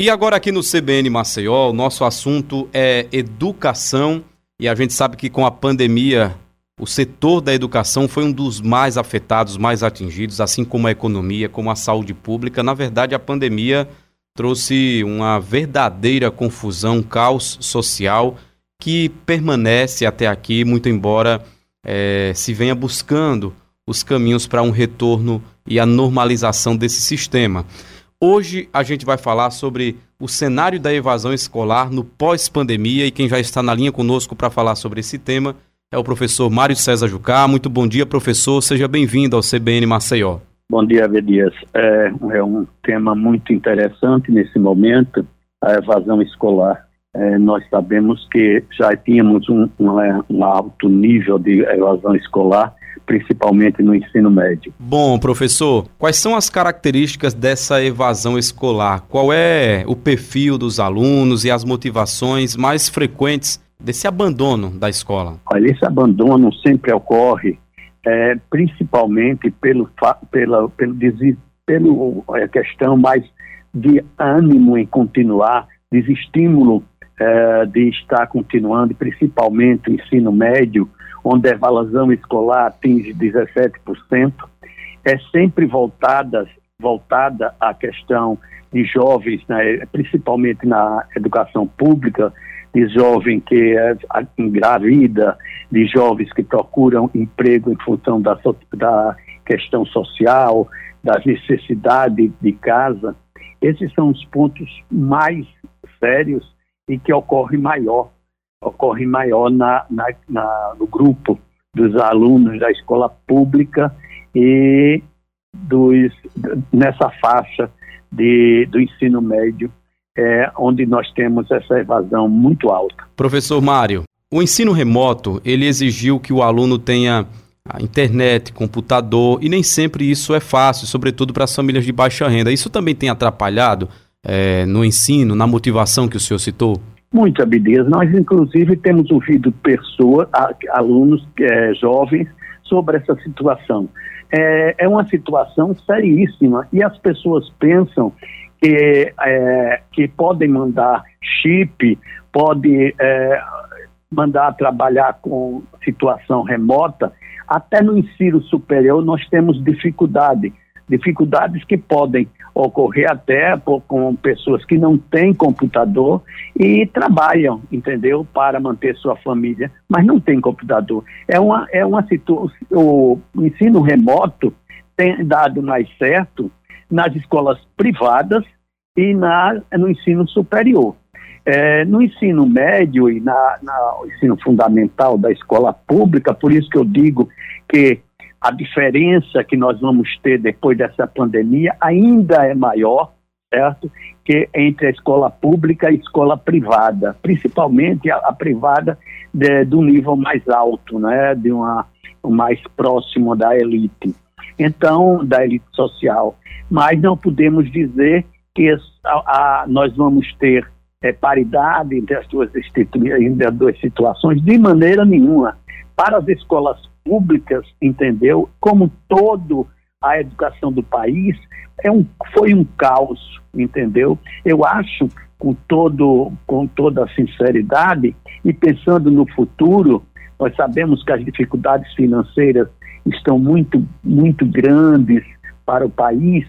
E agora aqui no CBN Maceió, o nosso assunto é educação e a gente sabe que com a pandemia o setor da educação foi um dos mais afetados, mais atingidos, assim como a economia, como a saúde pública. Na verdade, a pandemia trouxe uma verdadeira confusão, caos social que permanece até aqui, muito embora é, se venha buscando os caminhos para um retorno e a normalização desse sistema. Hoje a gente vai falar sobre o cenário da evasão escolar no pós-pandemia e quem já está na linha conosco para falar sobre esse tema é o professor Mário César Jucá. Muito bom dia, professor. Seja bem-vindo ao CBN Maceió. Bom dia. Dias. É, é, um tema muito interessante nesse momento, a evasão escolar. É, nós sabemos que já tínhamos um, um, um alto nível de evasão escolar principalmente no ensino médio. Bom, professor, quais são as características dessa evasão escolar? Qual é o perfil dos alunos e as motivações mais frequentes desse abandono da escola? Olha, esse abandono sempre ocorre é, principalmente pelo, pela, pelo, pelo é, questão mais de ânimo em continuar, desestímulo é, de estar continuando, principalmente ensino médio, onde a evasão escolar atinge 17%, é sempre voltada, voltada à questão de jovens, né, principalmente na educação pública, de jovem que é engravida, de jovens que procuram emprego em função da, da questão social, das necessidades de casa. Esses são os pontos mais sérios e que ocorrem maior ocorre maior na, na, na, no grupo dos alunos da escola pública e dos, nessa faixa de, do ensino médio, é, onde nós temos essa evasão muito alta. Professor Mário, o ensino remoto, ele exigiu que o aluno tenha a internet, computador, e nem sempre isso é fácil, sobretudo para as famílias de baixa renda. Isso também tem atrapalhado é, no ensino, na motivação que o senhor citou? Muito, Abdias. Nós, inclusive, temos ouvido pessoas, alunos é, jovens, sobre essa situação. É, é, uma situação seríssima e as pessoas pensam que, é, que podem mandar chip, pode é, mandar trabalhar com situação remota. Até no ensino superior nós temos dificuldade, dificuldades que podem ocorrer até por, com pessoas que não têm computador e trabalham, entendeu, para manter sua família, mas não tem computador. É uma, é uma situação. O ensino remoto tem dado mais certo nas escolas privadas e na, no ensino superior. É, no ensino médio e na, na, no ensino fundamental da escola pública, por isso que eu digo que a diferença que nós vamos ter depois dessa pandemia ainda é maior, certo? Que entre a escola pública e a escola privada, principalmente a, a privada de, do nível mais alto, né? De uma mais próximo da elite. Então, da elite social. Mas não podemos dizer que a, a, nós vamos ter é, paridade entre as duas, entre as duas situações de maneira nenhuma. Para as escolas públicas, entendeu? Como todo a educação do país é um, foi um caos, entendeu? Eu acho, com, todo, com toda a sinceridade e pensando no futuro, nós sabemos que as dificuldades financeiras estão muito, muito grandes para o país,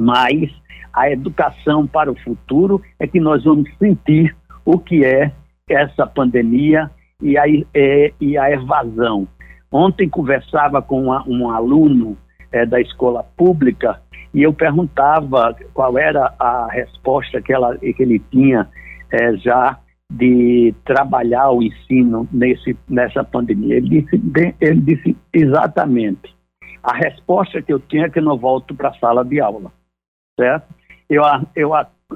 mas a educação para o futuro é que nós vamos sentir o que é essa pandemia e a, é, e a evasão. Ontem conversava com uma, um aluno é, da escola pública e eu perguntava qual era a resposta que, ela, que ele tinha é, já de trabalhar o ensino nesse, nessa pandemia. Ele disse, ele disse exatamente. A resposta que eu tinha é que eu não volto para a sala de aula, certo? Eu, eu,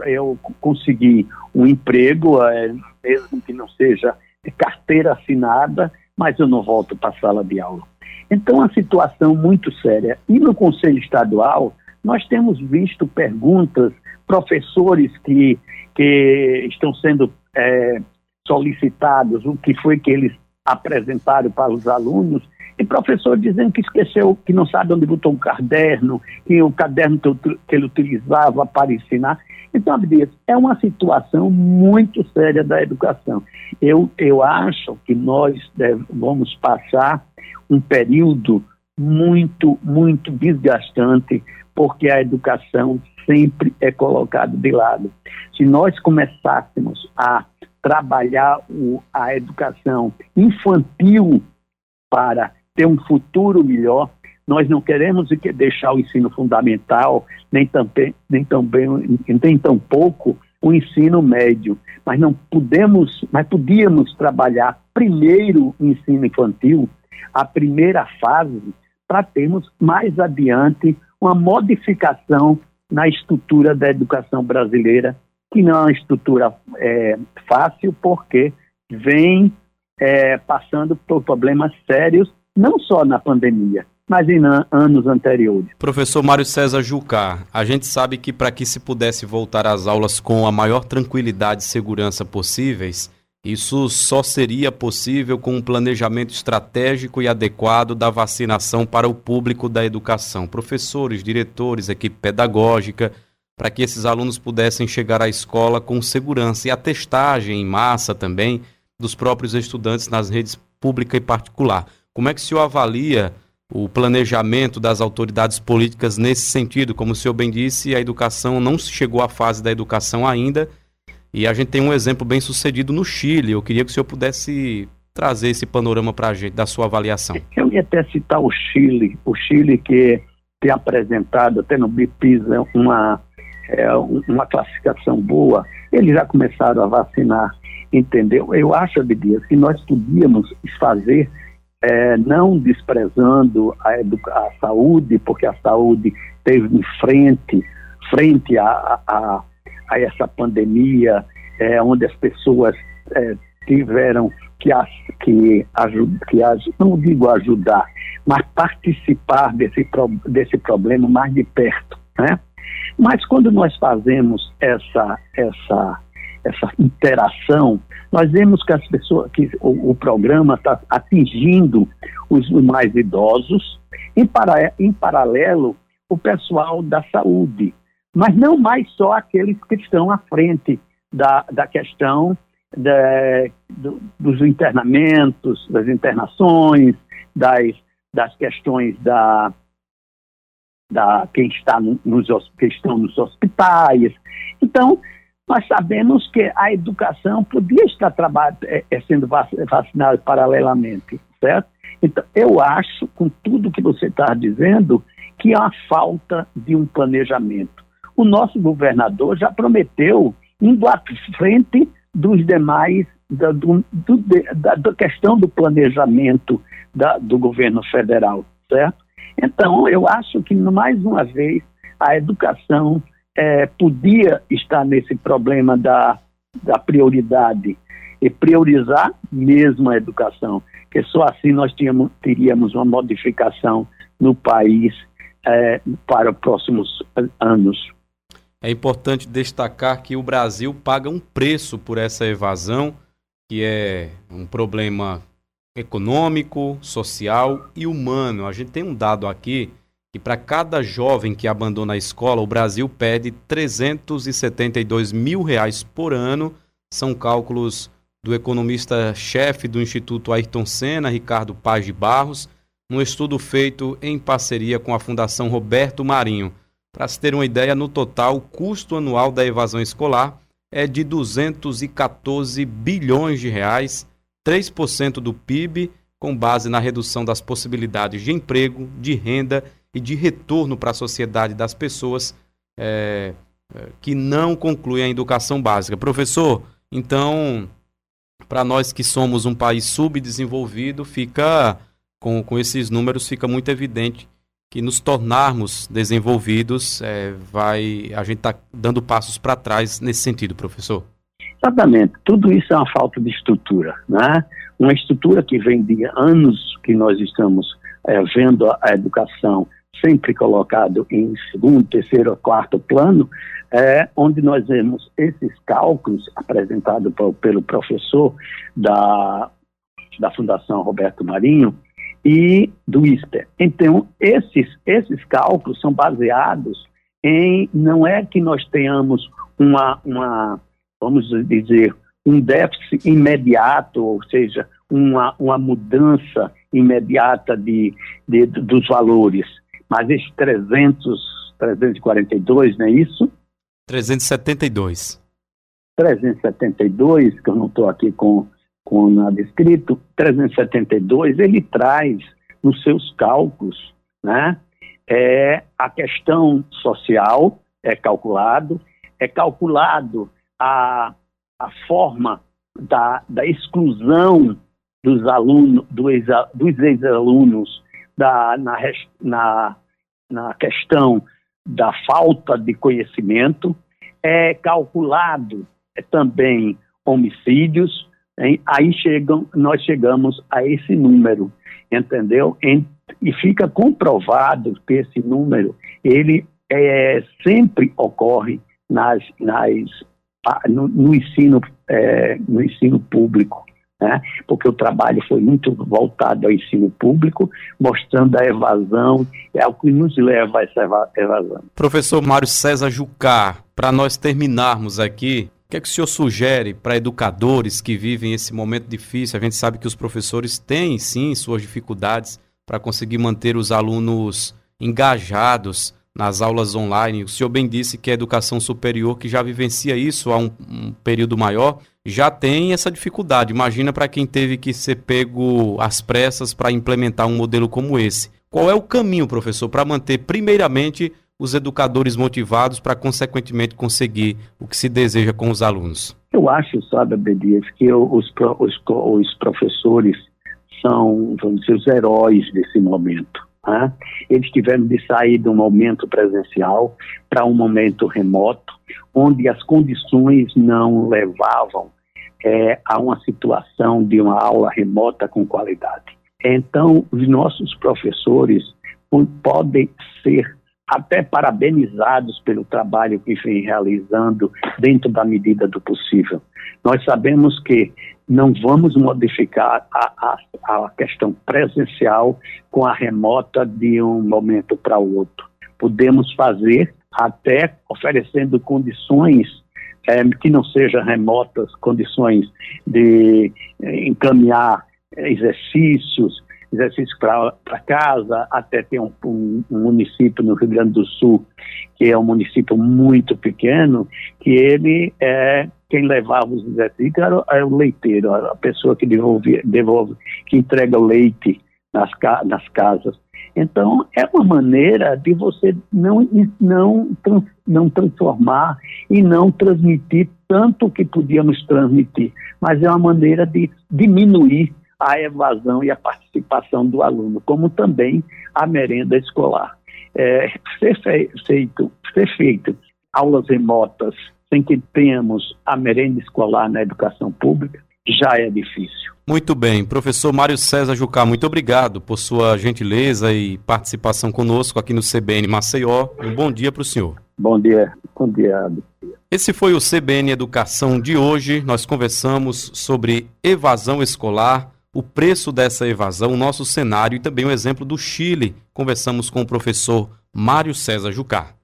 eu consegui um emprego, é, mesmo que não seja carteira assinada, mas eu não volto para a sala de aula. Então, uma situação muito séria. E no Conselho Estadual, nós temos visto perguntas, professores que, que estão sendo é, solicitados, o que foi que eles apresentaram para os alunos, e professor dizendo que esqueceu, que não sabe onde botou o caderno, que o caderno que ele utilizava para ensinar. Então, Abdias, é uma situação muito séria da educação. Eu, eu acho que nós vamos passar um período muito, muito desgastante, porque a educação sempre é colocada de lado. Se nós começássemos a trabalhar o, a educação infantil para ter um futuro melhor, nós não queremos deixar o ensino fundamental, nem também, nem também, nem tampouco o ensino médio, mas não podemos, mas podíamos trabalhar primeiro o ensino infantil, a primeira fase, para termos mais adiante uma modificação na estrutura da educação brasileira, que não é uma estrutura é, fácil, porque vem é, passando por problemas sérios, não só na pandemia, mas em anos anteriores. Professor Mário César Jucá, a gente sabe que para que se pudesse voltar às aulas com a maior tranquilidade e segurança possíveis, isso só seria possível com um planejamento estratégico e adequado da vacinação para o público da educação, professores, diretores, equipe pedagógica, para que esses alunos pudessem chegar à escola com segurança e a testagem em massa também dos próprios estudantes nas redes pública e particular. Como é que o senhor avalia o planejamento das autoridades políticas nesse sentido? Como o senhor bem disse, a educação não chegou à fase da educação ainda e a gente tem um exemplo bem sucedido no Chile. Eu queria que o senhor pudesse trazer esse panorama para a gente, da sua avaliação. Eu ia até citar o Chile, o Chile que tem apresentado até no BIPISA uma, é, uma classificação boa. Eles já começaram a vacinar, entendeu? Eu acho, Abdias, que nós podíamos fazer, é, não desprezando a, a saúde, porque a saúde teve em frente, frente a, a a essa pandemia, é, onde as pessoas é, tiveram que, que, que não digo ajudar, mas participar desse, desse problema mais de perto. Né? Mas quando nós fazemos essa, essa, essa interação, nós vemos que as pessoas, que o, o programa está atingindo os mais idosos, em, para, em paralelo, o pessoal da saúde mas não mais só aqueles que estão à frente da, da questão do, dos internamentos, das internações, das, das questões da, da quem está nos, que estão nos hospitais. Então, nós sabemos que a educação podia estar é, é, sendo vacinada paralelamente, certo? Então, eu acho, com tudo que você está dizendo, que há falta de um planejamento o nosso governador já prometeu, indo à frente dos demais, da, do, da, da questão do planejamento da, do governo federal, certo? Então, eu acho que, mais uma vez, a educação é, podia estar nesse problema da, da prioridade e priorizar mesmo a educação, que só assim nós tínhamos, teríamos uma modificação no país é, para os próximos anos. É importante destacar que o Brasil paga um preço por essa evasão, que é um problema econômico, social e humano. A gente tem um dado aqui que para cada jovem que abandona a escola, o Brasil perde 372 mil reais por ano. São cálculos do economista-chefe do Instituto Ayrton Senna, Ricardo Paz de Barros, num estudo feito em parceria com a Fundação Roberto Marinho. Para se ter uma ideia, no total, o custo anual da evasão escolar é de 214 bilhões de reais, 3% do PIB, com base na redução das possibilidades de emprego, de renda e de retorno para a sociedade das pessoas é, é, que não concluem a educação básica. Professor, então, para nós que somos um país subdesenvolvido, fica com, com esses números fica muito evidente que nos tornarmos desenvolvidos, é, vai a gente está dando passos para trás nesse sentido, professor. Exatamente. Tudo isso é uma falta de estrutura, né? Uma estrutura que vem de anos que nós estamos é, vendo a educação sempre colocado em segundo, terceiro, quarto plano, é, onde nós vemos esses cálculos apresentados pelo professor da, da Fundação Roberto Marinho, e do ISPER. Então, esses, esses cálculos são baseados em, não é que nós tenhamos uma, uma, vamos dizer, um déficit imediato, ou seja, uma, uma mudança imediata de, de, dos valores. Mas esses 300, 342, não é isso? 372. 372, que eu não estou aqui com, com nada escrito, 372, ele traz nos seus cálculos, né, é a questão social, é calculado, é calculado a, a forma da, da exclusão dos alunos, do exa, dos ex-alunos da, na, na, na questão da falta de conhecimento, é calculado também homicídios, hein? aí chegam, nós chegamos a esse número, entendeu? E fica comprovado que esse número, ele é, sempre ocorre nas, nas, no, no ensino, é, no ensino público. Né? porque o trabalho foi muito voltado ao ensino público, mostrando a evasão, é o que nos leva a essa evasão. Professor Mário César Jucá, para nós terminarmos aqui, o que, é que o senhor sugere para educadores que vivem esse momento difícil? A gente sabe que os professores têm, sim, suas dificuldades para conseguir manter os alunos engajados nas aulas online. O senhor bem disse que a educação superior, que já vivencia isso há um, um período maior, já tem essa dificuldade. Imagina para quem teve que ser pego às pressas para implementar um modelo como esse. Qual é o caminho, professor, para manter, primeiramente, os educadores motivados para, consequentemente, conseguir o que se deseja com os alunos? Eu acho, sabe, Abedias, que os, os, os professores são, vamos dizer, os heróis desse momento né? Eles tiveram de sair de um momento presencial para um momento remoto, onde as condições não levavam é, a uma situação de uma aula remota com qualidade. Então, os nossos professores podem ser até parabenizados pelo trabalho que vem realizando dentro da medida do possível. Nós sabemos que não vamos modificar a, a, a questão presencial com a remota de um momento para o outro. Podemos fazer até oferecendo condições é, que não sejam remotas, condições de é, encaminhar exercícios, exercícios para casa, até tem um, um, município no Rio Grande do Sul, que é um município muito pequeno, que ele é quem levava os exercícios era, era o leiteiro, a pessoa que devolve, devolve que entrega o leite nas, nas casas. Então, é uma maneira de você não, não, não transformar e não transmitir tanto que podíamos transmitir, mas é uma maneira de diminuir a evasão e a participação do aluno, como também a merenda escolar. É, ser, feito, ser feito aulas remotas sem que tenhamos a merenda escolar na educação pública já é difícil. Muito bem. Professor Mário César Jucá, muito obrigado por sua gentileza e participação conosco aqui no CBN Maceió. Um bom dia para o senhor. Bom dia. Bom dia. Esse foi o CBN Educação de hoje. Nós conversamos sobre evasão escolar o preço dessa evasão, o nosso cenário e também o exemplo do Chile. Conversamos com o professor Mário César Jucá.